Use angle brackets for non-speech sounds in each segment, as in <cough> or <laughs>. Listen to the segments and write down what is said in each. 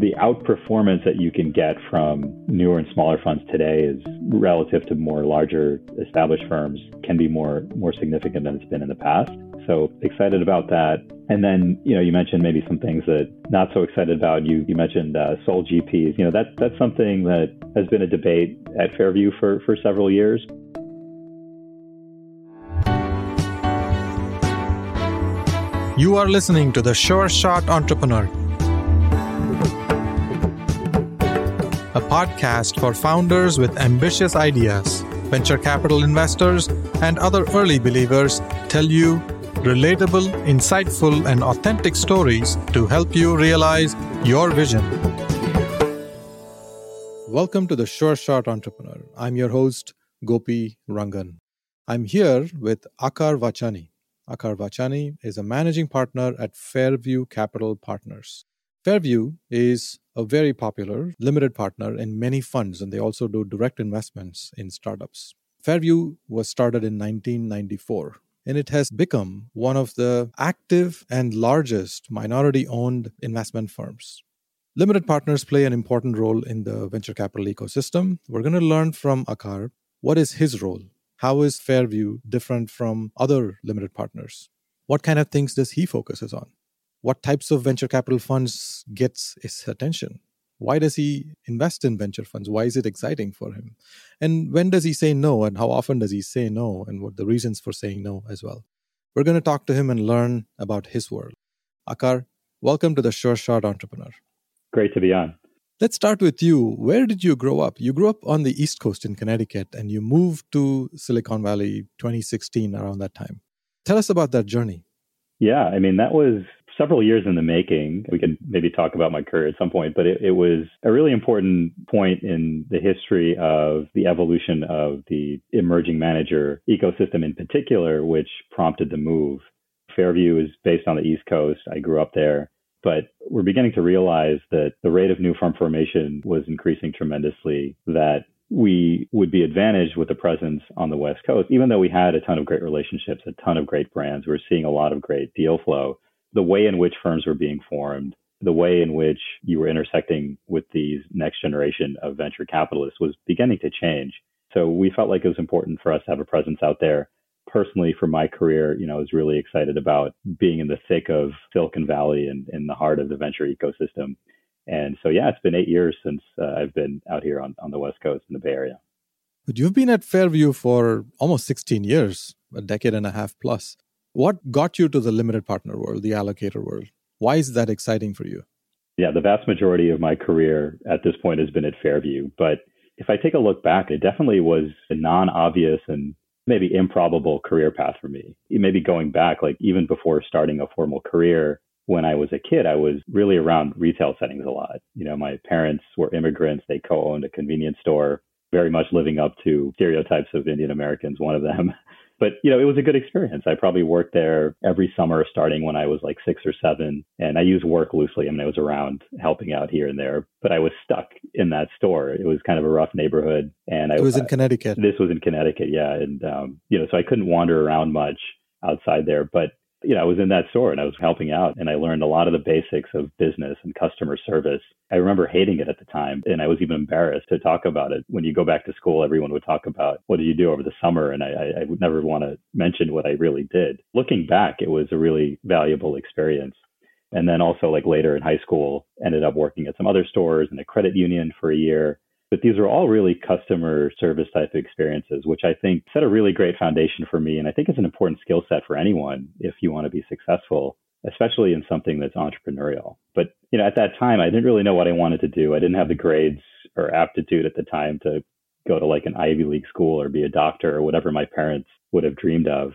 the outperformance that you can get from newer and smaller funds today is relative to more larger established firms can be more more significant than it's been in the past. So excited about that. And then, you know, you mentioned maybe some things that not so excited about. You you mentioned uh, sole GPs. You know, that that's something that has been a debate at Fairview for for several years. You are listening to the Sure Shot Entrepreneur, podcast for founders with ambitious ideas. Venture capital investors and other early believers tell you relatable, insightful, and authentic stories to help you realize your vision. Welcome to the Sure Shot Entrepreneur. I'm your host, Gopi Rangan. I'm here with Aakar Vachhani. Aakar Vachhani is a managing partner at Fairview Capital Partners. Fairview is a very popular limited partner in many funds, and they also do direct investments in startups. Fairview was started in 1994, and it has become one of the active and largest minority owned investment firms. Limited partners play an important role in the venture capital ecosystem. We're going to learn from Aakar what is his role how is Fairview different from other limited partners? What kind of things does he focuses on? What types of venture capital funds gets his attention? Why does he invest in venture funds? Why is it exciting for him? And when does he say no? And how often does he say no? And what the reasons for saying no as well? We're going to talk to him and learn about his world. Aakar, welcome to the Sure Shot Entrepreneur. Great to be on. Let's start with you. Where did you grow up? You grew up on the East Coast in Connecticut and you moved to Silicon Valley 2016 around that time. Tell us about that journey. Yeah, I mean, that was several years in the making. We could maybe talk about my career at some point, but it, it, was a really important point in the history of the evolution of the emerging manager ecosystem in particular, which prompted the move. Fairview is based on the East Coast. I grew up there. But we're beginning to realize that the rate of new firm formation was increasing tremendously, that we would be advantaged with a presence on the West Coast, even though we had a ton of great relationships, a ton of great brands. We we're seeing a lot of great deal flow. The way in which firms were being formed, the way in which you were intersecting with these next generation of venture capitalists was beginning to change. So we felt like it was important for us to have a presence out there personally for my career, you know, I was really excited about being in the thick of Silicon Valley and in the heart of the venture ecosystem. And so, yeah, it's been eight years since uh, I've been out here on, on the West Coast in the Bay Area. But you've been at Fairview for almost 16 years, a decade and a half plus. What got you to the limited partner world, the allocator world? Why is that exciting for you? Yeah, the vast majority of my career at this point has been at Fairview. But if I take a look back, it definitely was a non obvious and maybe improbable career path for me. Maybe going back, like even before starting a formal career, when I was a kid, I was really around retail settings a lot. You know, my parents were immigrants. They co-owned a convenience store, very much living up to stereotypes of Indian Americans, one of them. <laughs> But you know, it was a good experience. I probably worked there every summer starting when I was like six or seven. And I use work loosely. I mean, I was around helping out here and there, but I was stuck in that store. It was kind of a rough neighborhood. And I it was in Connecticut. This was in Connecticut, yeah. And um, you know, so I couldn't wander around much outside there. But you know, I was in that store and I was helping out and I learned a lot of the basics of business and customer service. I remember hating it at the time and I was even embarrassed to talk about it. When you go back to school, everyone would talk about what did you do over the summer? And I, I would never want to mention what I really did. Looking back, it was a really valuable experience. And then also like later in high school, ended up working at some other stores and a credit union for a year but these are all really customer service type experiences, which I think set a really great foundation for me. And I think it's an important skill set for anyone if you want to be successful, especially in something that's entrepreneurial. But, you know, at that time, I didn't really know what I wanted to do. I didn't have the grades or aptitude at the time to go to like an Ivy League school or be a doctor or whatever my parents would have dreamed of.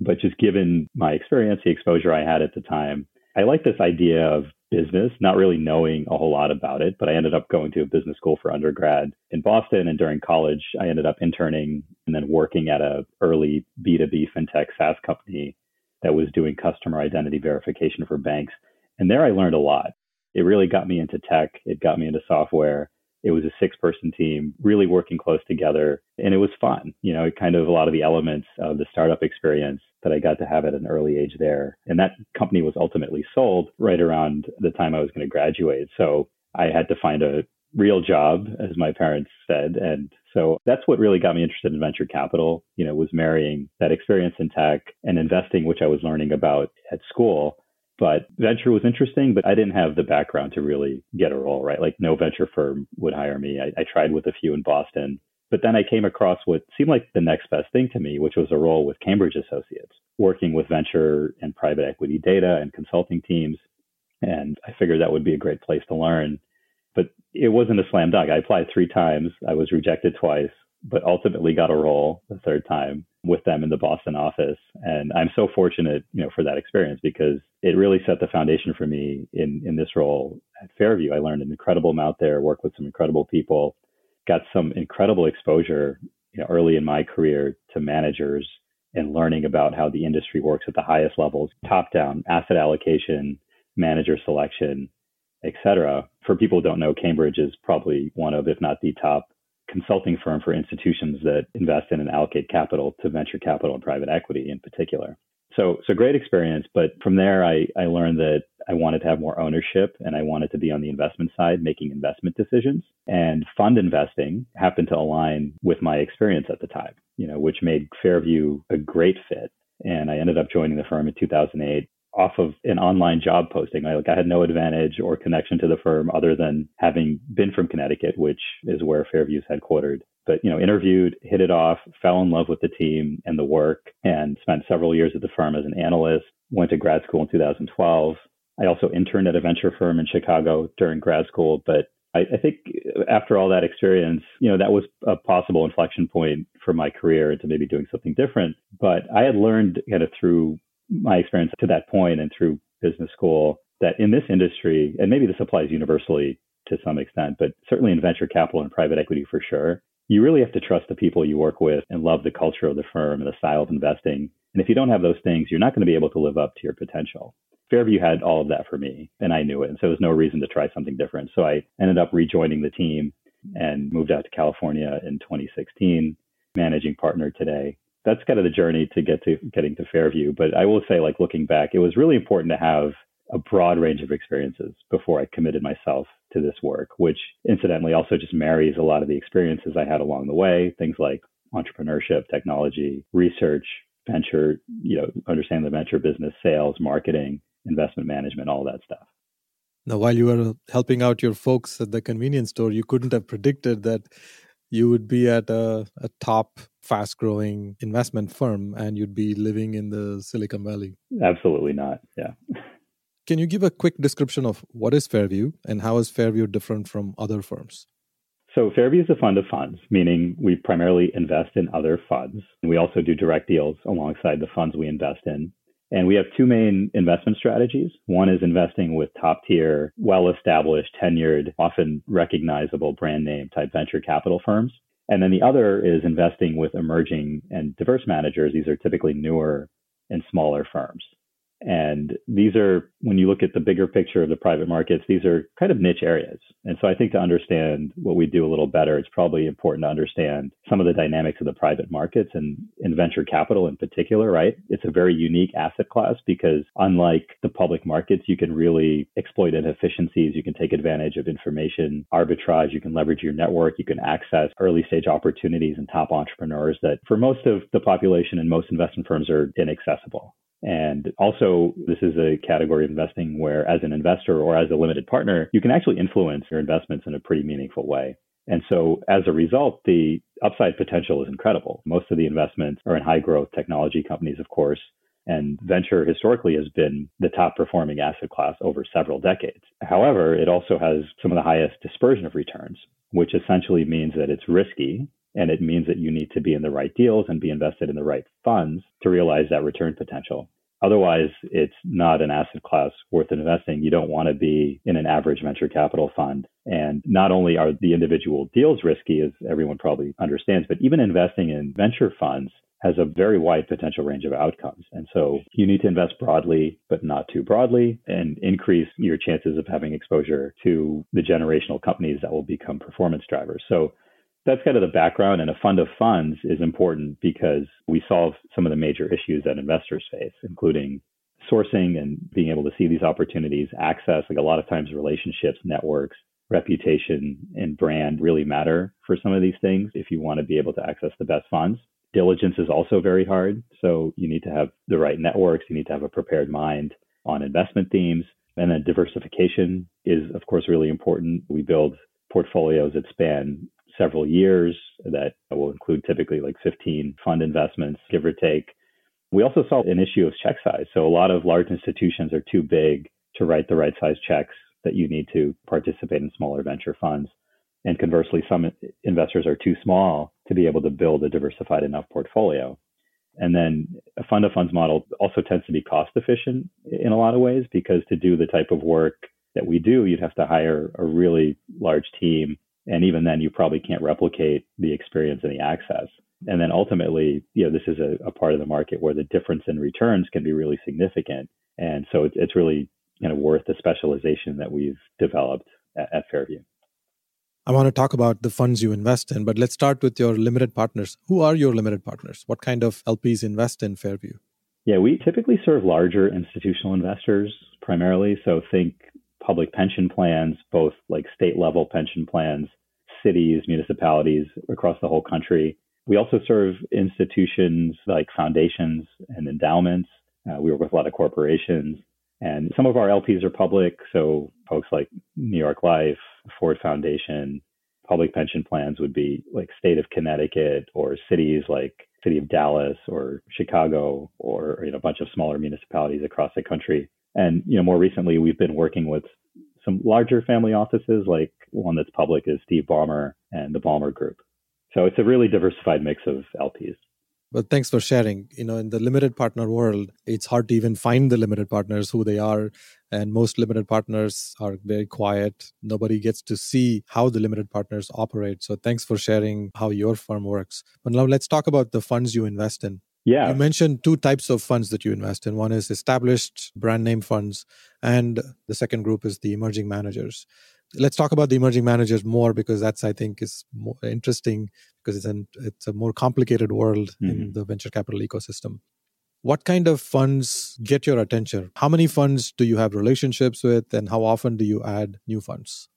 But just given my experience, the exposure I had at the time, I like this idea of business, not really knowing a whole lot about it, but I ended up going to a business school for undergrad in Boston. And during college, I ended up interning and then working at a early B2B fintech SaaS company that was doing customer identity verification for banks. And there I learned a lot. It really got me into tech. It got me into software. It was a six person team, really working close together. And it was fun. You know, kind of a lot of the elements of the startup experience that I got to have at an early age there. And that company was ultimately sold right around the time I was going to graduate. So I had to find a real job, as my parents said. And so that's what really got me interested in venture capital, you know, was marrying that experience in tech and investing, which I was learning about at school. But venture was interesting, but I didn't have the background to really get a role, right? Like no venture firm would hire me. I, I tried with a few in Boston. But then I came across what seemed like the next best thing to me, which was a role with Cambridge Associates, working with venture and private equity data and consulting teams. And I figured that would be a great place to learn but it wasn't a slam dunk. I applied three times. I was rejected twice, but ultimately got a role the third time with them in the Boston office. And I'm so fortunate, you know, for that experience because it really set the foundation for me in in this role at Fairview. I learned an incredible amount there, worked with some incredible people, got some incredible exposure, you know, early in my career to managers and learning about how the industry works at the highest levels, top down asset allocation, manager selection, etc. For people who don't know, Cambridge is probably one of, if not the top consulting firm for institutions that invest in and allocate capital to venture capital and private equity in particular. So, so great experience. But from there, I, I learned that I wanted to have more ownership and I wanted to be on the investment side, making investment decisions. And fund investing happened to align with my experience at the time, you know, which made Fairview a great fit. And I ended up joining the firm in 2008 off of an online job posting. I, like I had no advantage or connection to the firm other than having been from Connecticut, which is where Fairview is headquartered. But you know, interviewed, hit it off, fell in love with the team and the work, and spent several years at the firm as an analyst. Went to grad school in 2012. I also interned at a venture firm in Chicago during grad school, but I think after all that experience, you know, that was a possible inflection point for my career into maybe doing something different. But I had learned kind of through my experience to that point and through business school that in this industry, and maybe this applies universally to some extent, but certainly in venture capital and private equity for sure, you really have to trust the people you work with and love the culture of the firm and the style of investing. And if you don't have those things, you're not going to be able to live up to your potential. Fairview had all of that for me, and I knew it. And so there was no reason to try something different. So I ended up rejoining the team and moved out to California in 2016, managing partner today that's kind of the journey to get to getting to Fairview. But I will say, like looking back, it was really important to have a broad range of experiences before I committed myself to this work, which incidentally also just marries a lot of the experiences I had along the way, things like entrepreneurship, technology, research, venture, you know, understand the venture business, sales, marketing, investment management, all that stuff. Now, while you were helping out your folks at the convenience store, you couldn't have predicted that you would be at a, a top fast growing investment firm and you'd be living in the Silicon Valley. Absolutely not. Yeah. Can you give a quick description of what is Fairview and how is Fairview different from other firms? So Fairview is a fund of funds, meaning we primarily invest in other funds. And we also do direct deals alongside the funds we invest in. And we have two main investment strategies. One is investing with top tier, well established, tenured, often recognizable brand name type venture capital firms. And then the other is investing with emerging and diverse managers. These are typically newer and smaller firms. And these are, when you look at the bigger picture of the private markets, these are kind of niche areas. And so I think to understand what we do a little better, it's probably important to understand some of the dynamics of the private markets and in venture capital in particular, right? It's a very unique asset class because unlike the public markets, you can really exploit inefficiencies. You can take advantage of information arbitrage. You can leverage your network. You can access early stage opportunities and top entrepreneurs that for most of the population and most investment firms are inaccessible. And also, this is a category of investing where, as an investor or as a limited partner, you can actually influence your investments in a pretty meaningful way. And so, as a result, the upside potential is incredible. Most of the investments are in high growth technology companies, of course. And venture historically has been the top performing asset class over several decades. However, it also has some of the highest dispersion of returns, which essentially means that it's risky and it means that you need to be in the right deals and be invested in the right funds to realize that return potential. Otherwise, it's not an asset class worth investing. You don't want to be in an average venture capital fund. And not only are the individual deals risky, as everyone probably understands, but even investing in venture funds has a very wide potential range of outcomes. And so you need to invest broadly, but not too broadly, and increase your chances of having exposure to the generational companies that will become performance drivers. So that's kind of the background. And a fund of funds is important because we solve some of the major issues that investors face, including sourcing and being able to see these opportunities, access, like a lot of times relationships, networks, reputation and brand really matter for some of these things if you want to be able to access the best funds. Diligence is also very hard. So you need to have the right networks, you need to have a prepared mind on investment themes. And then diversification is, of course, really important. We build portfolios that span several years that will include typically like 15 fund investments, give or take. We also saw an issue of check size. So a lot of large institutions are too big to write the right size checks that you need to participate in smaller venture funds. And conversely, some investors are too small to be able to build a diversified enough portfolio. And then a fund of funds model also tends to be cost efficient in a lot of ways because to do the type of work that we do, you'd have to hire a really large team. And even then, you probably can't replicate the experience and the access. And then ultimately, you know, this is a, a part of the market where the difference in returns can be really significant. And so it's, it's really kind of worth the specialization that we've developed at, at Fairview. I want to talk about the funds you invest in, but let's start with your limited partners. Who are your limited partners? What kind of LPs invest in Fairview? Yeah, we typically serve larger institutional investors primarily. So think public pension plans, both like state level pension plans, cities, municipalities across the whole country. We also serve institutions like foundations and endowments. Uh, we work with a lot of corporations. And some of our LPs are public, so folks like New York Life, Ford Foundation, public pension plans would be like state of Connecticut or cities like city of Dallas or Chicago or you know a bunch of smaller municipalities across the country. And you know more recently we've been working with some larger family offices like one that's public is Steve Ballmer and the Ballmer Group. So it's a really diversified mix of LPs. Well, thanks for sharing. You know, in the limited partner world, it's hard to even find the limited partners, who they are. And most limited partners are very quiet. Nobody gets to see how the limited partners operate. So thanks for sharing how your firm works. But now let's talk about the funds you invest in. Yeah. You mentioned two types of funds that you invest in. One is established brand name funds, and the second group is the emerging managers let's talk about the emerging managers more because that's i think is more interesting because it's an it's a more complicated world mm-hmm. in the venture capital ecosystem what kind of funds get your attention how many funds do you have relationships with and how often do you add new funds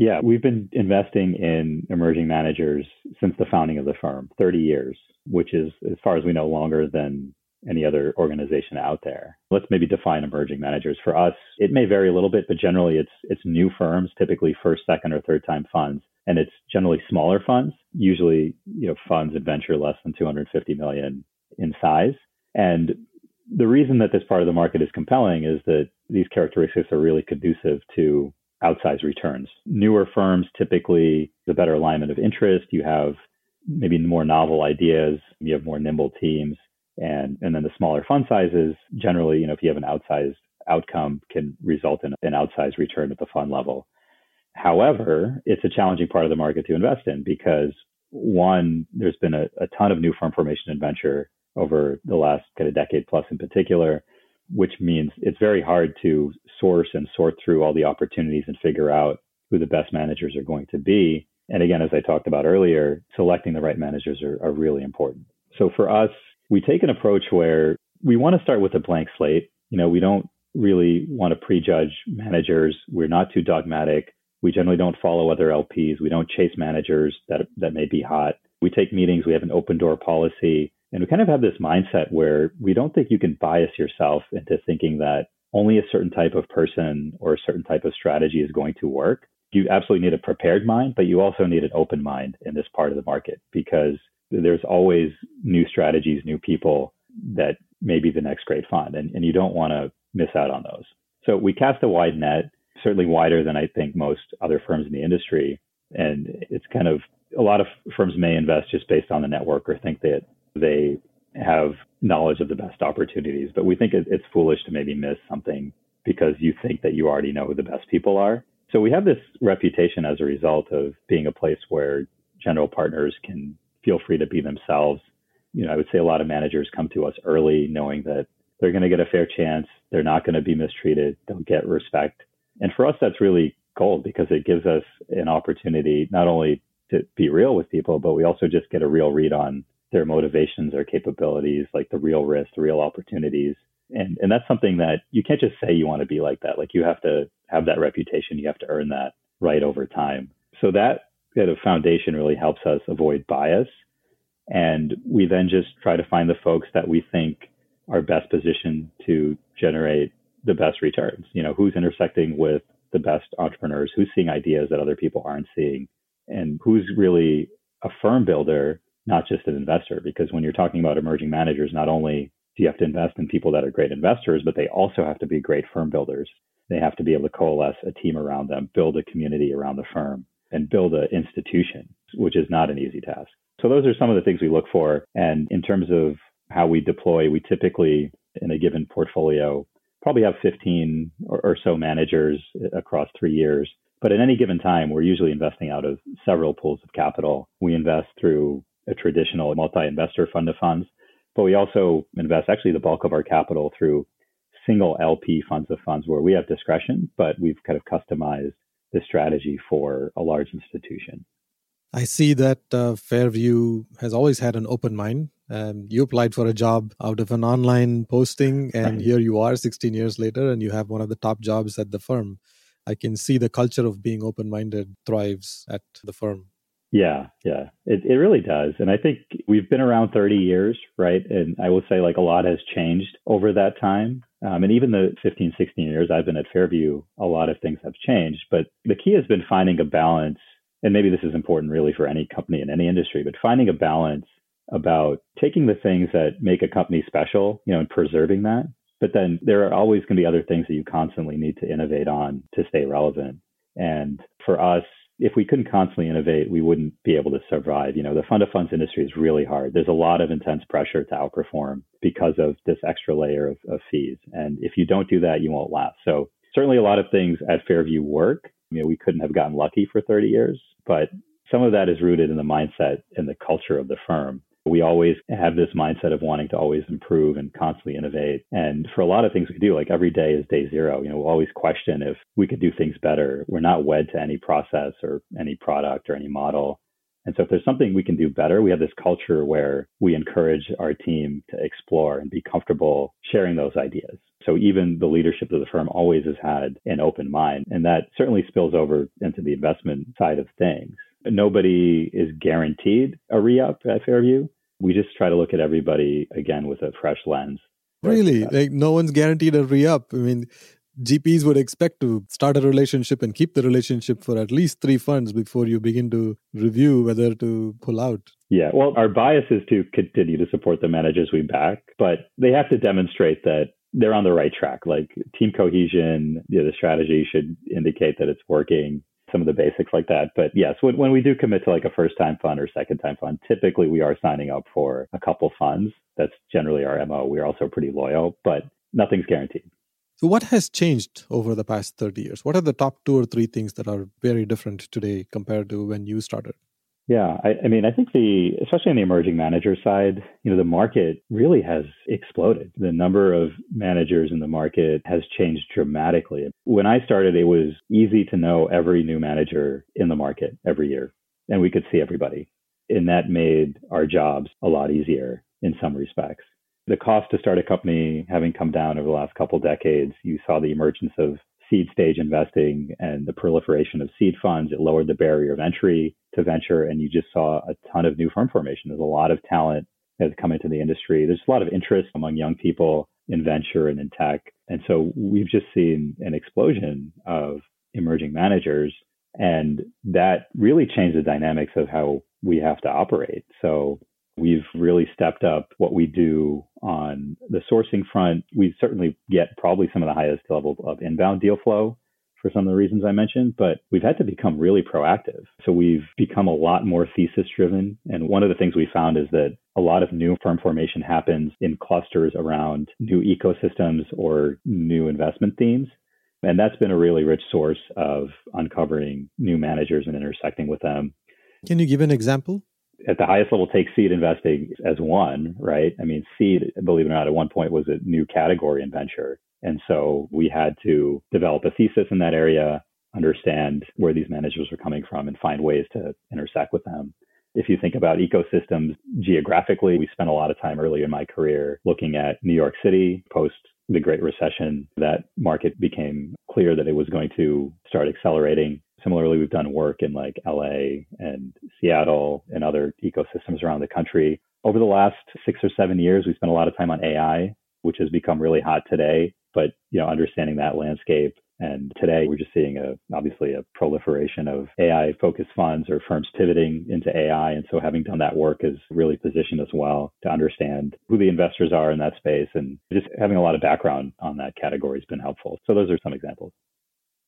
yeah we've been investing in emerging managers since the founding of the firm 30 years which is as far as we know longer than any other organization out there. Let's maybe define emerging managers. For us, it may vary a little bit, but generally it's it's new firms, typically first, second, or third time funds, and it's generally smaller funds, usually you know funds and venture less than 250 million in size. And the reason that this part of the market is compelling is that these characteristics are really conducive to outsized returns. Newer firms typically the better alignment of interest. You have maybe more novel ideas. You have more nimble teams and, and then the smaller fund sizes, generally, you know, if you have an outsized outcome, can result in an outsized return at the fund level. However, it's a challenging part of the market to invest in because one, there's been a, a ton of new firm formation and venture over the last kind of decade plus in particular, which means it's very hard to source and sort through all the opportunities and figure out who the best managers are going to be. And again, as I talked about earlier, selecting the right managers are, are really important. So for us, we take an approach where we want to start with a blank slate. You know, we don't really want to prejudge managers. We're not too dogmatic. We generally don't follow other LPs. We don't chase managers that that may be hot. We take meetings. We have an open door policy, and we kind of have this mindset where we don't think you can bias yourself into thinking that only a certain type of person or a certain type of strategy is going to work. You absolutely need a prepared mind, but you also need an open mind in this part of the market because there's always new strategies, new people that may be the next great fund, and, and you don't want to miss out on those. So we cast a wide net, certainly wider than I think most other firms in the industry. And it's kind of a lot of firms may invest just based on the network or think that they have knowledge of the best opportunities. But we think it's foolish to maybe miss something because you think that you already know who the best people are. So we have this reputation as a result of being a place where general partners can feel free to be themselves. You know, I would say a lot of managers come to us early knowing that they're going to get a fair chance. They're not going to be mistreated. They'll get respect. And for us, that's really gold because it gives us an opportunity not only to be real with people, but we also just get a real read on their motivations, their capabilities, like the real risks, the real opportunities. And, and that's something that you can't just say you want to be like that. Like you have to have that reputation. You have to earn that. right over time. So that kind of foundation really helps us avoid bias. And we then just try to find the folks that we think are best positioned to generate the best returns. You know, who's intersecting with the best entrepreneurs, who's seeing ideas that other people aren't seeing, and who's really a firm builder, not just an investor. Because when you're talking about emerging managers, not only do you have to invest in people that are great investors, but they also have to be great firm builders. They have to be able to coalesce a team around them, build a community around the firm, and build an institution, which is not an easy task. So those are some of the things we look for. And in terms of how we deploy, we typically in a given portfolio probably have 15 or, or so managers across three years. But at any given time, we're usually investing out of several pools of capital. We invest through a traditional multi-investor fund of funds, but we also invest actually the bulk of our capital through single LP funds of funds where we have discretion, but we've kind of customized the strategy for a large institution. I see that uh, Fairview has always had an open mind. Um, you applied for a job out of an online posting, and here you are 16 years later, and you have one of the top jobs at the firm. I can see the culture of being open minded thrives at the firm. Yeah, yeah, it, it really does. And I think we've been around 30 years, right? And I will say, like, a lot has changed over that time. Um, and even the 15, 16 years I've been at Fairview, a lot of things have changed. But the key has been finding a balance and maybe this is important really for any company in any industry, but finding a balance about taking the things that make a company special, you know, and preserving that. But then there are always going to be other things that you constantly need to innovate on to stay relevant. And for us, if we couldn't constantly innovate, we wouldn't be able to survive. You know, the fund of funds industry is really hard. There's a lot of intense pressure to outperform because of this extra layer of, of fees. And if you don't do that, you won't last. So certainly a lot of things at Fairview work. You know, we couldn't have gotten lucky for 30 years, but some of that is rooted in the mindset and the culture of the firm. We always have this mindset of wanting to always improve and constantly innovate. And for a lot of things we do, like every day is day zero. You know, we'll always question if we could do things better. We're not wed to any process or any product or any model. And so if there's something we can do better, we have this culture where we encourage our team to explore and be comfortable sharing those ideas. So even the leadership of the firm always has had an open mind, and that certainly spills over into the investment side of things. Nobody is guaranteed a re-up at Fairview. We just try to look at everybody again with a fresh lens. Really? Like no one's guaranteed a re-up. I mean, GPs would expect to start a relationship and keep the relationship for at least three funds before you begin to review whether to pull out. Yeah, well, our bias is to continue to support the managers we back, but they have to demonstrate that they're on the right track. Like team cohesion, you know, the strategy should indicate that it's working, some of the basics like that. But yes, when, when we do commit to like a first time fund or second time fund, typically we are signing up for a couple funds. That's generally our MO. We're also pretty loyal, but nothing's guaranteed. So, what has changed over the past 30 years? What are the top two or three things that are very different today compared to when you started? Yeah, I, I, mean, I think the, especially on the emerging manager side, you know, the market really has exploded. The number of managers in the market has changed dramatically. When I started, it was easy to know every new manager in the market every year, and we could see everybody. And that made our jobs a lot easier in some respects the cost to start a company having come down over the last couple decades, you saw the emergence of seed stage investing and the proliferation of seed funds. It lowered the barrier of entry to venture, and you just saw a ton of new firm formation. There's a lot of talent has come into the industry. There's a lot of interest among young people in venture and in tech. And so we've just seen an explosion of emerging managers. And that really changed the dynamics of how we have to operate. So We've really stepped up what we do on the sourcing front. We certainly get probably some of the highest level of inbound deal flow for some of the reasons I mentioned, but we've had to become really proactive. So we've become a lot more thesis driven. And one of the things we found is that a lot of new firm formation happens in clusters around new ecosystems or new investment themes. And that's been a really rich source of uncovering new managers and intersecting with them. Can you give an example? At the highest level take seed investing as one, right? I mean, seed, believe it or not, at one point was a new category in venture. And so we had to develop a thesis in that area, understand where these managers were coming from, and find ways to intersect with them. If you think about ecosystems geographically, we spent a lot of time early in my career looking at New York City post the Great Recession. That market became clear that it was going to start accelerating. Similarly, we've done work in like LA and Seattle and other ecosystems around the country. Over the last six or seven years, we spent a lot of time on AI, which has become really hot today. But you know, understanding that landscape and today we're just seeing a obviously a proliferation of AI focused funds or firms pivoting into AI. And so having done that work has really positioned us well to understand who the investors are in that space and just having a lot of background on that category has been helpful. So those are some examples.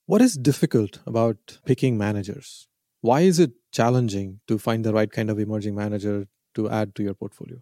What is difficult about picking managers? Why is it challenging to find the right kind of emerging manager to add to your portfolio?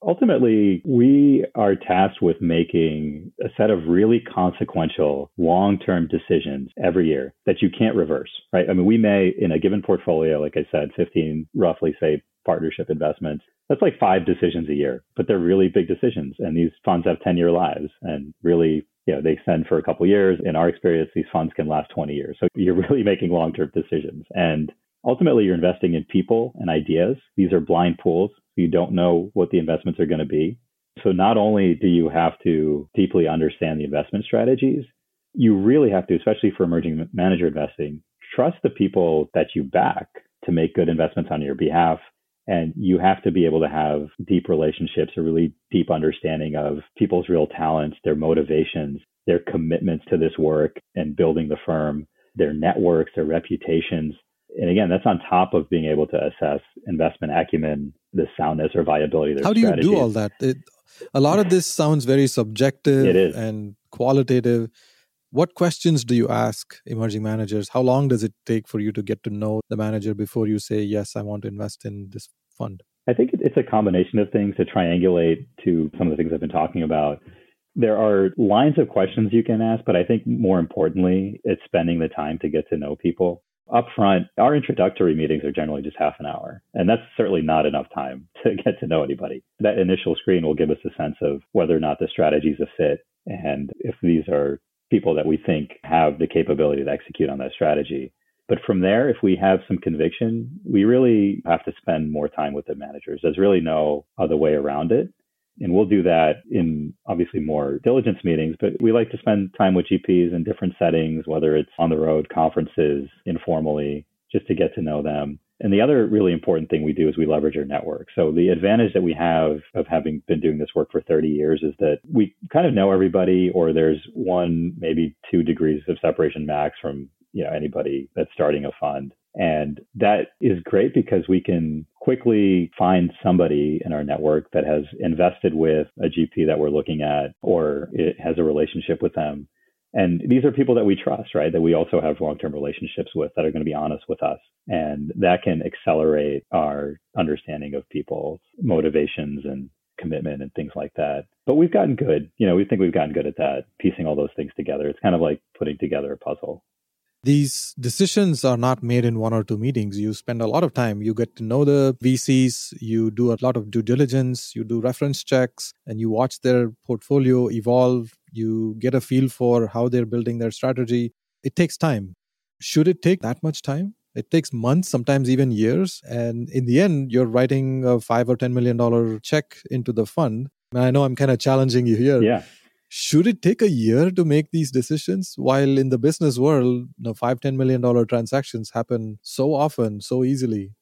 Ultimately, we are tasked with making a set of really consequential long term decisions every year that you can't reverse, right? I mean, we may, in a given portfolio, like I said, 15 roughly, say, partnership investments, that's like five decisions a year, but they're really big decisions. And these funds have 10 year lives and really you know, they extend for a couple years. In our experience, these funds can last 20 years. So you're really <laughs> making long-term decisions. And ultimately, you're investing in people and ideas. These are blind pools you don't know what the investments are going to be. So not only do you have to deeply understand the investment strategies, you really have to, especially for emerging manager investing, trust the people that you back to make good investments on your behalf. And you have to be able to have deep relationships, a really deep understanding of people's real talents, their motivations, their commitments to this work and building the firm, their networks, their reputations. And again, that's on top of being able to assess investment acumen, the soundness or viability of their How do you do all that? It, a lot of this sounds very subjective and qualitative. What questions do you ask emerging managers? How long does it take for you to get to know the manager before you say, yes, I want to invest in this fund? I think it's a combination of things to triangulate to some of the things I've been talking about. There are lines of questions you can ask, but I think more importantly, it's spending the time to get to know people up front, our introductory meetings are generally just half an hour. And that's certainly not enough time <laughs> to get to know anybody. That initial screen will give us a sense of whether or not the strategy is a fit and if these are people that we think have the capability to execute on that strategy. But from there, if we have some conviction, we really have to spend more time with the managers. There's really no other way around it. And we'll do that in obviously more diligence meetings, but we like to spend time with GPs in different settings, whether it's on the road, conferences, informally, just to get to know them. And the other really important thing we do is we leverage our network. So the advantage that we have of having been doing this work for 30 years is that we kind of know everybody, or there's one, maybe two degrees of separation max from you know anybody that's starting a fund. And that is great because we can quickly find somebody in our network that has invested with a GP that we're looking at or it has a relationship with them. And these are people that we trust, right? That we also have long term relationships with that are going to be honest with us. And that can accelerate our understanding of people's motivations and commitment and things like that. But we've gotten good. You know, we think we've gotten good at that, piecing all those things together. It's kind of like putting together a puzzle these decisions are not made in one or two meetings. You spend a lot of time. You get to know the VCs, you do a lot of due diligence, you do reference checks, and you watch their portfolio evolve. You get a feel for how they're building their strategy. It takes time. Should it take that much time? It takes months, sometimes even years. And in the end, you're writing a five or $10 million check into the fund. I know I'm kind of challenging you here. Yeah should it take a year to make these decisions while in the business world you know, five ten million dollar transactions happen so often so easily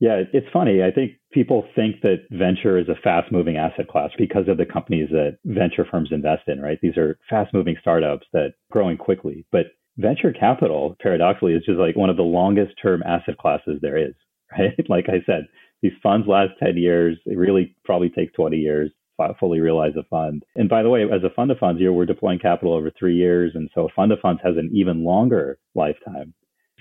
yeah it's funny. I think people think that venture is a fast moving asset class because of the companies that venture firms invest in right? These are fast moving startups that growing quickly. But venture capital paradoxically is just like one of the longest term asset classes there is <laughs> right? Like i said these funds last 10 years. It really probably takes 20 years to fully realize a fund. And by the way, as a fund of funds, we're deploying capital over three years, and so a fund of funds has an even longer lifetime.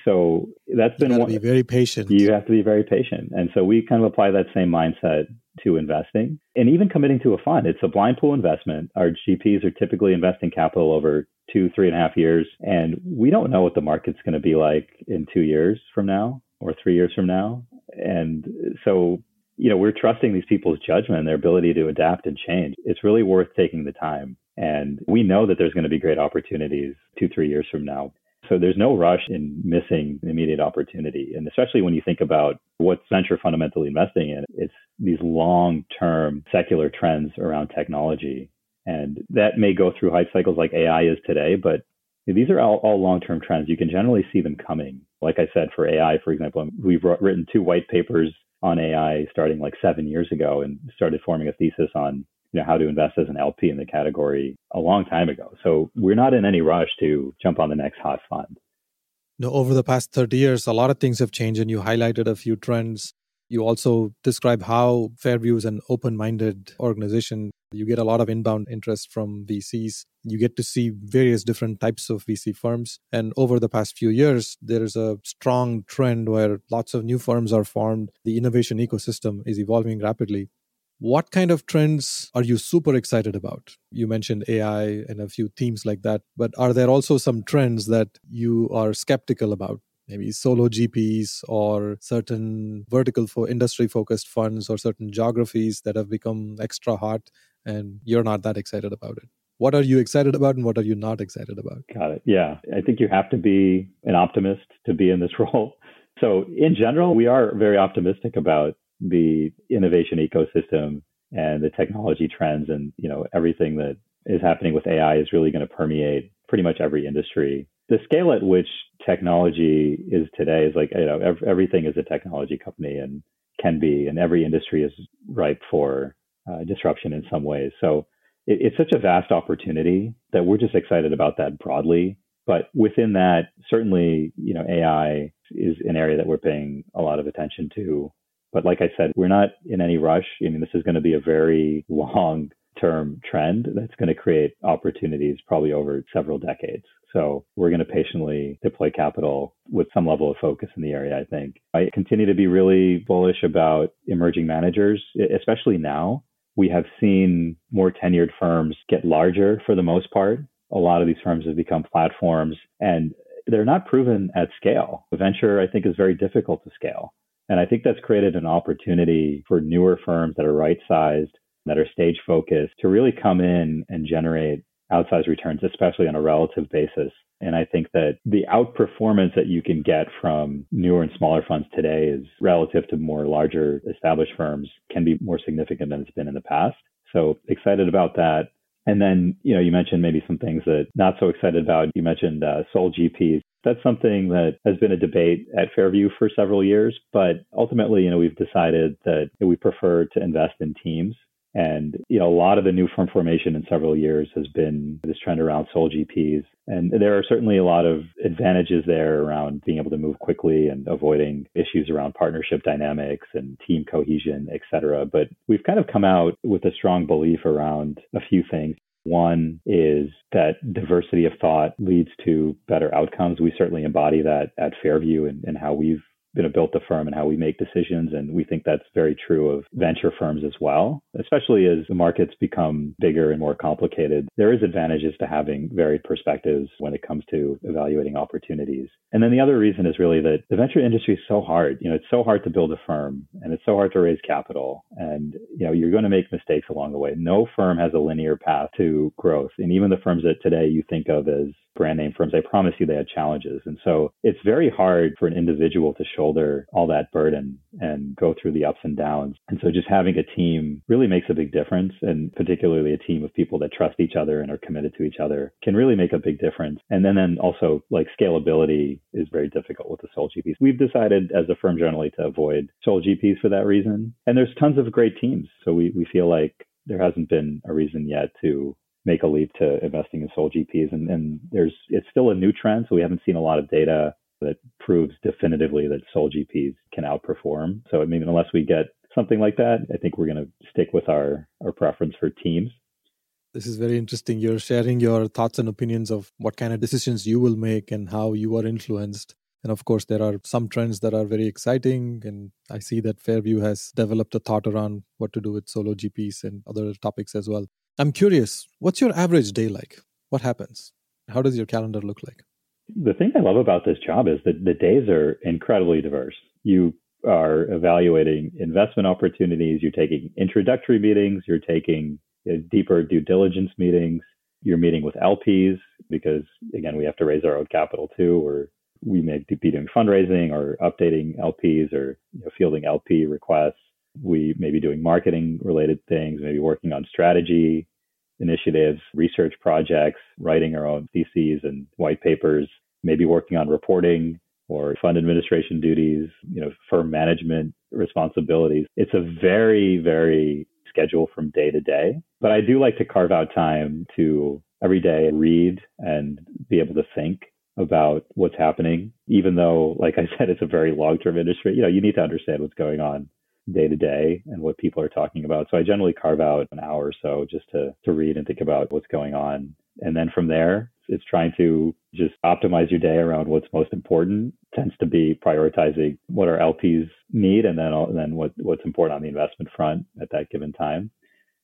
So that's been one. Be very patient. You have to be very patient, and so we kind of apply that same mindset to investing and even committing to a fund. It's a blind pool investment. Our GPs are typically investing capital over two, three and a half years, and we don't know what the market's going to be like in two years from now or three years from now. And so you know, we're trusting these people's judgment and their ability to adapt and change. It's really worth taking the time. And we know that there's going to be great opportunities two, three years from now. So there's no rush in missing immediate opportunity. And especially when you think about what venture fundamentally investing in, it's these long term secular trends around technology. And that may go through hype cycles like AI is today, but these are all, all long-term trends. You can generally see them coming. Like I said, for AI, for example, we've written two white papers on AI starting like seven years ago and started forming a thesis on you know how to invest as an LP in the category a long time ago. So we're not in any rush to jump on the next hot fund. No, over the past 30 years, a lot of things have changed, and you highlighted a few trends. You also describe how Fairview is an open minded organization. You get a lot of inbound interest from VCs. You get to see various different types of VC firms. And over the past few years, there is a strong trend where lots of new firms are formed. The innovation ecosystem is evolving rapidly. What kind of trends are you super excited about? You mentioned AI and a few themes like that, but are there also some trends that you are skeptical about? Maybe solo GPs or certain vertical for industry focused funds or certain geographies that have become extra hot and you're not that excited about it. What are you excited about and what are you not excited about? Got it. Yeah. I think you have to be an optimist to be in this <laughs> role. So, in general, we are very optimistic about the innovation ecosystem and the technology trends and you know everything that is happening with AI is really going to permeate pretty much every industry. The scale at which technology is today is like you know ev- everything is a technology company and can be, and every industry is ripe for uh, disruption in some ways. So it, it's such a vast opportunity that we're just excited about that broadly. But within that, certainly, you know, AI is an area that we're paying a lot of attention to but like I said, we're not in any rush. I mean, this is going to be a very long term trend that's going to create opportunities probably over several decades. So we're going to patiently deploy capital with some level of focus in the area, I think. I continue to be really bullish about emerging managers, especially now. We have seen more tenured firms get larger for the most part. A lot of these firms have become platforms and they're not proven at scale. Venture, I think, is very difficult to scale. And I think that's created an opportunity for newer firms that are right sized, that are stage focused to really come in and generate outsized returns, especially on a relative basis. And I think that the outperformance that you can get from newer and smaller funds today is relative to more larger established firms can be more significant than it's been in the past. So excited about that. And then, you know, you mentioned maybe some things that not so excited about. You mentioned uh, sole GPs. That's something that has been a debate at Fairview for several years, but ultimately, you know, we've decided that we prefer to invest in teams. And, you know, a lot of the new firm formation in several years has been this trend around sole GPs. And there are certainly a lot of advantages there around being able to move quickly and avoiding issues around partnership dynamics and team cohesion, et cetera. But we've kind of come out with a strong belief around a few things. One is that diversity of thought leads to better outcomes. We certainly embody that at Fairview and, how we've been a built the firm and how we make decisions. And we think that's very true of venture firms as well, especially as the markets become bigger and more complicated. There is advantages to having varied perspectives when it comes to evaluating opportunities. And then the other reason is really that the venture industry is so hard. You know, it's so hard to build a firm and it's so hard to raise capital. And, you know, you're going to make mistakes along the way. No firm has a linear path to growth. And even the firms that today you think of as brand name firms, I promise you they had challenges. And so it's very hard for an individual to shoulder all that burden and go through the ups and downs. And so just having a team really makes a big difference. And particularly a team of people that trust each other and are committed to each other can really make a big difference. And then, then also like scalability is very difficult with the sole GPs. We've decided as a firm generally to avoid sole GPs for that reason. And there's tons of great teams. So we, we feel like there hasn't been a reason yet to make a leap to investing in sole GPs. And, and there's it's still a new trend, so we haven't seen a lot of data that proves definitively that sole GPs can outperform. So I mean, unless we get something like that, I think we're going to stick with our our preference for teams. This is very interesting. You're sharing your thoughts and opinions of what kind of decisions you will make and how you are influenced. And of course, there are some trends that are very exciting. And I see that Fairview has developed a thought around what to do with solo GPs and other topics as well. I'm curious, what's your average day like? What happens? How does your calendar look like? The thing I love about this job is that the days are incredibly diverse. You are evaluating investment opportunities, you're taking introductory meetings, you're taking uh, deeper due diligence meetings, you're meeting with LPs because, again, we have to raise our own capital too, or we may be doing fundraising or updating LPs or you know, fielding LP requests we may be doing marketing related things, maybe working on strategy. initiatives, research projects, writing our own theses and white papers, maybe working on reporting or fund administration duties, you know, firm management responsibilities. It's a very, very schedule from day to day. But I do like to carve out time to every day read and be able to think about what's happening, even though, like I said, it's a very long term industry. You know, you need to understand what's going on day to day and what people are talking about. So I generally carve out an hour or so just to, to read and think about what's going on. And then from there, it's trying to just optimize your day around what's most important tends to be prioritizing what our LPs need and then and then what what's important on the investment front at that given time.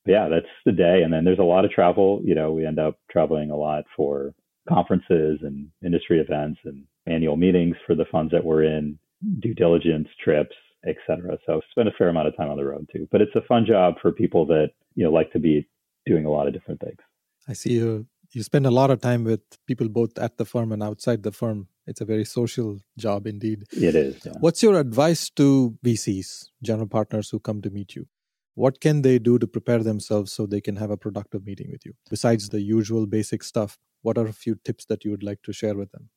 But yeah, that's the day. And then there's a lot of travel. You know, we end up traveling a lot for conferences and industry events and annual meetings for the funds that we're in, due diligence trips, etc. So spend a fair amount of time on the road too. But it's a fun job for people that you know like to be doing a lot of different things. I see you. You spend a lot of time with people both at the firm and outside the firm. It's a very social job indeed. It is. Yeah. What's your advice to VCs, general partners who come to meet you? What can they do to prepare themselves so they can have a productive meeting with you? Besides the usual basic stuff, what are a few tips that you would like to share with them?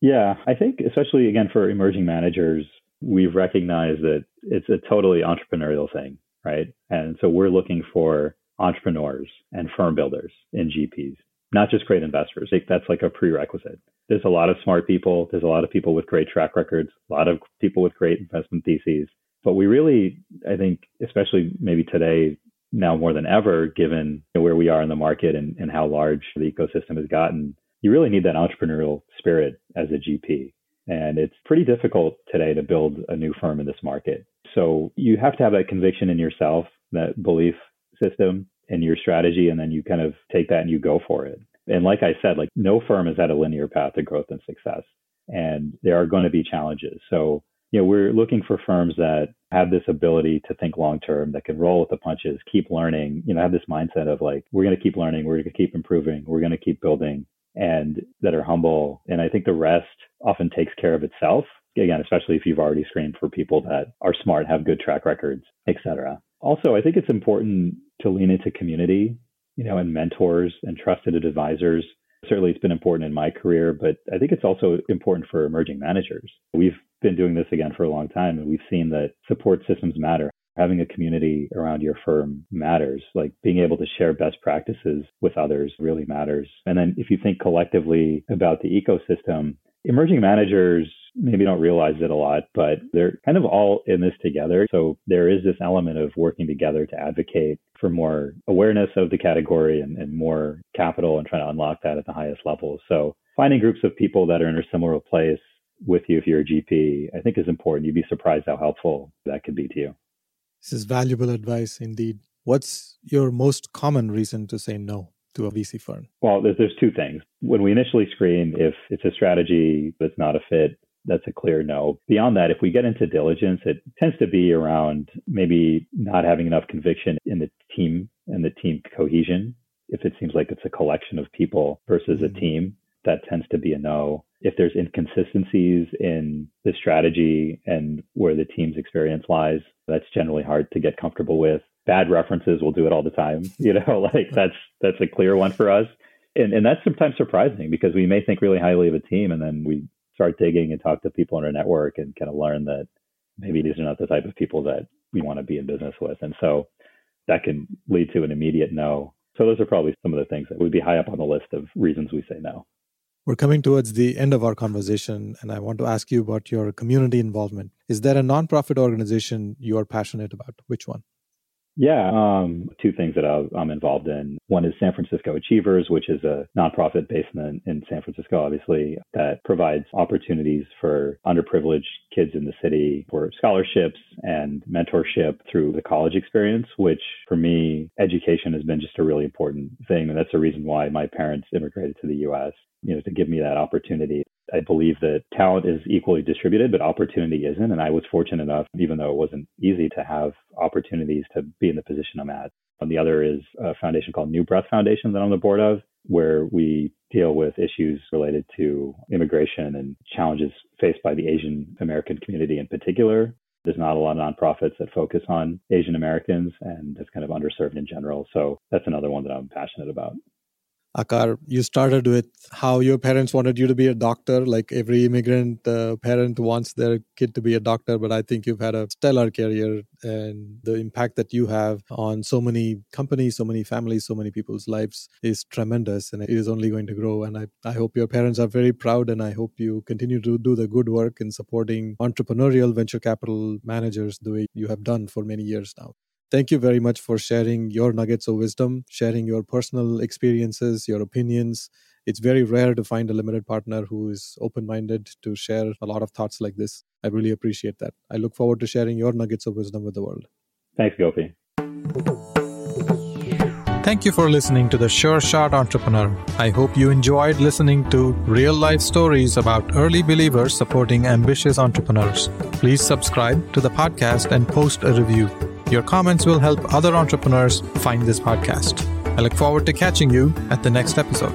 Yeah, I think especially again for emerging managers, we've recognized that it's a totally entrepreneurial thing, right? And so we're looking for entrepreneurs and firm builders in GPs, not just great investors. That's like a prerequisite. There's a lot of smart people. There's a lot of people with great track records, a lot of people with great investment theses. But we really, I think, especially maybe today, now more than ever, given where we are in the market and, and how large the ecosystem has gotten, you really need that entrepreneurial spirit as a GP. And it's pretty difficult today to build a new firm in this market. So you have to have that conviction in yourself, that belief system and your strategy, and then you kind of take that and you go for it. And like I said, like no firm is at a linear path to growth and success. And there are going to be challenges. So, you know, we're looking for firms that have this ability to think long term, that can roll with the punches, keep learning, you know, have this mindset of like, we're going to keep learning, we're going to keep improving, we're going to keep building and that are humble. And I think the rest often takes care of itself. Again, especially if you've already screened for people that are smart, have good track records, etc. Also, I think it's important to lean into community, you know, and mentors and trusted advisors. Certainly, it's been important in my career, but I think it's also important for emerging managers. We've been doing this again for a long time, and we've seen that support systems matter having a community around your firm matters. Like being able to share best practices with others really matters. And then if you think collectively about the ecosystem, emerging managers maybe don't realize it a lot, but they're kind of all in this together. So there is this element of working together to advocate for more awareness of the category and, and more capital and trying to unlock that at the highest level. So finding groups of people that are in a similar place with you if you're a GP, I think is important. You'd be surprised how helpful that could be to you. This is valuable advice indeed. What's your most common reason to say no to a VC firm? Well, there's, there's two things. When we initially screen, if it's a strategy that's not a fit, that's a clear no. Beyond that, if we get into diligence, it tends to be around maybe not having enough conviction in the team and the team cohesion. If it seems like it's a collection of people versus mm-hmm. a team, that tends to be a no. If there's inconsistencies in the strategy and where the team's experience lies, that's generally hard to get comfortable with. Bad references will do it all the time. <laughs> You know, <laughs> like that's that's a clear one for us. And and that's sometimes surprising because we may think really highly of a team and then we start digging and talk to people in our network and kind of learn that maybe these are not the type of people that we want to be in business with. And so that can lead to an immediate no. So those are probably some of the things that would be high up on the list of reasons we say no. We're coming towards the end of our conversation, and I want to ask you about your community involvement. Is there a nonprofit organization you are passionate about? Which one? Yeah, um, two things that I'm involved in. One is San Francisco Achievers, which is a nonprofit based in, in San Francisco, obviously, that provides opportunities for underprivileged kids in the city for scholarships and mentorship through the college experience, which for me, education has been just a really important thing. And that's the reason why my parents immigrated to the US you know, to give me that opportunity. I believe that talent is equally distributed, but opportunity isn't. And I was fortunate enough, even though it wasn't easy to have opportunities to be in the position I'm at. And the other is a foundation called New Breath Foundation that I'm on the board of, where we deal with issues related to immigration and challenges faced by the Asian American community in particular. There's not a lot of nonprofits that focus on Asian Americans and it's kind of underserved in general. So that's another one that I'm passionate about. Aakar, you started with how your parents wanted you to be a doctor. Like every immigrant uh, parent wants their kid to be a doctor, but I think you've had a stellar career and the impact that you have on so many companies, so many families, so many people's lives is tremendous and it is only going to grow. And I, I hope your parents are very proud and I hope you continue to do the good work in supporting entrepreneurial venture capital managers the way you have done for many years now. Thank you very much for sharing your nuggets of wisdom, sharing your personal experiences, your opinions. It's very rare to find a limited partner who is open minded to share a lot of thoughts like this. I really appreciate that. I look forward to sharing your nuggets of wisdom with the world. Thanks, Gopi. Thank you for listening to the Sure Shot Entrepreneur. I hope you enjoyed listening to real life stories about early believers supporting ambitious entrepreneurs. Please subscribe to the podcast and post a review. Your comments will help other entrepreneurs find this podcast. I look forward to catching you at the next episode.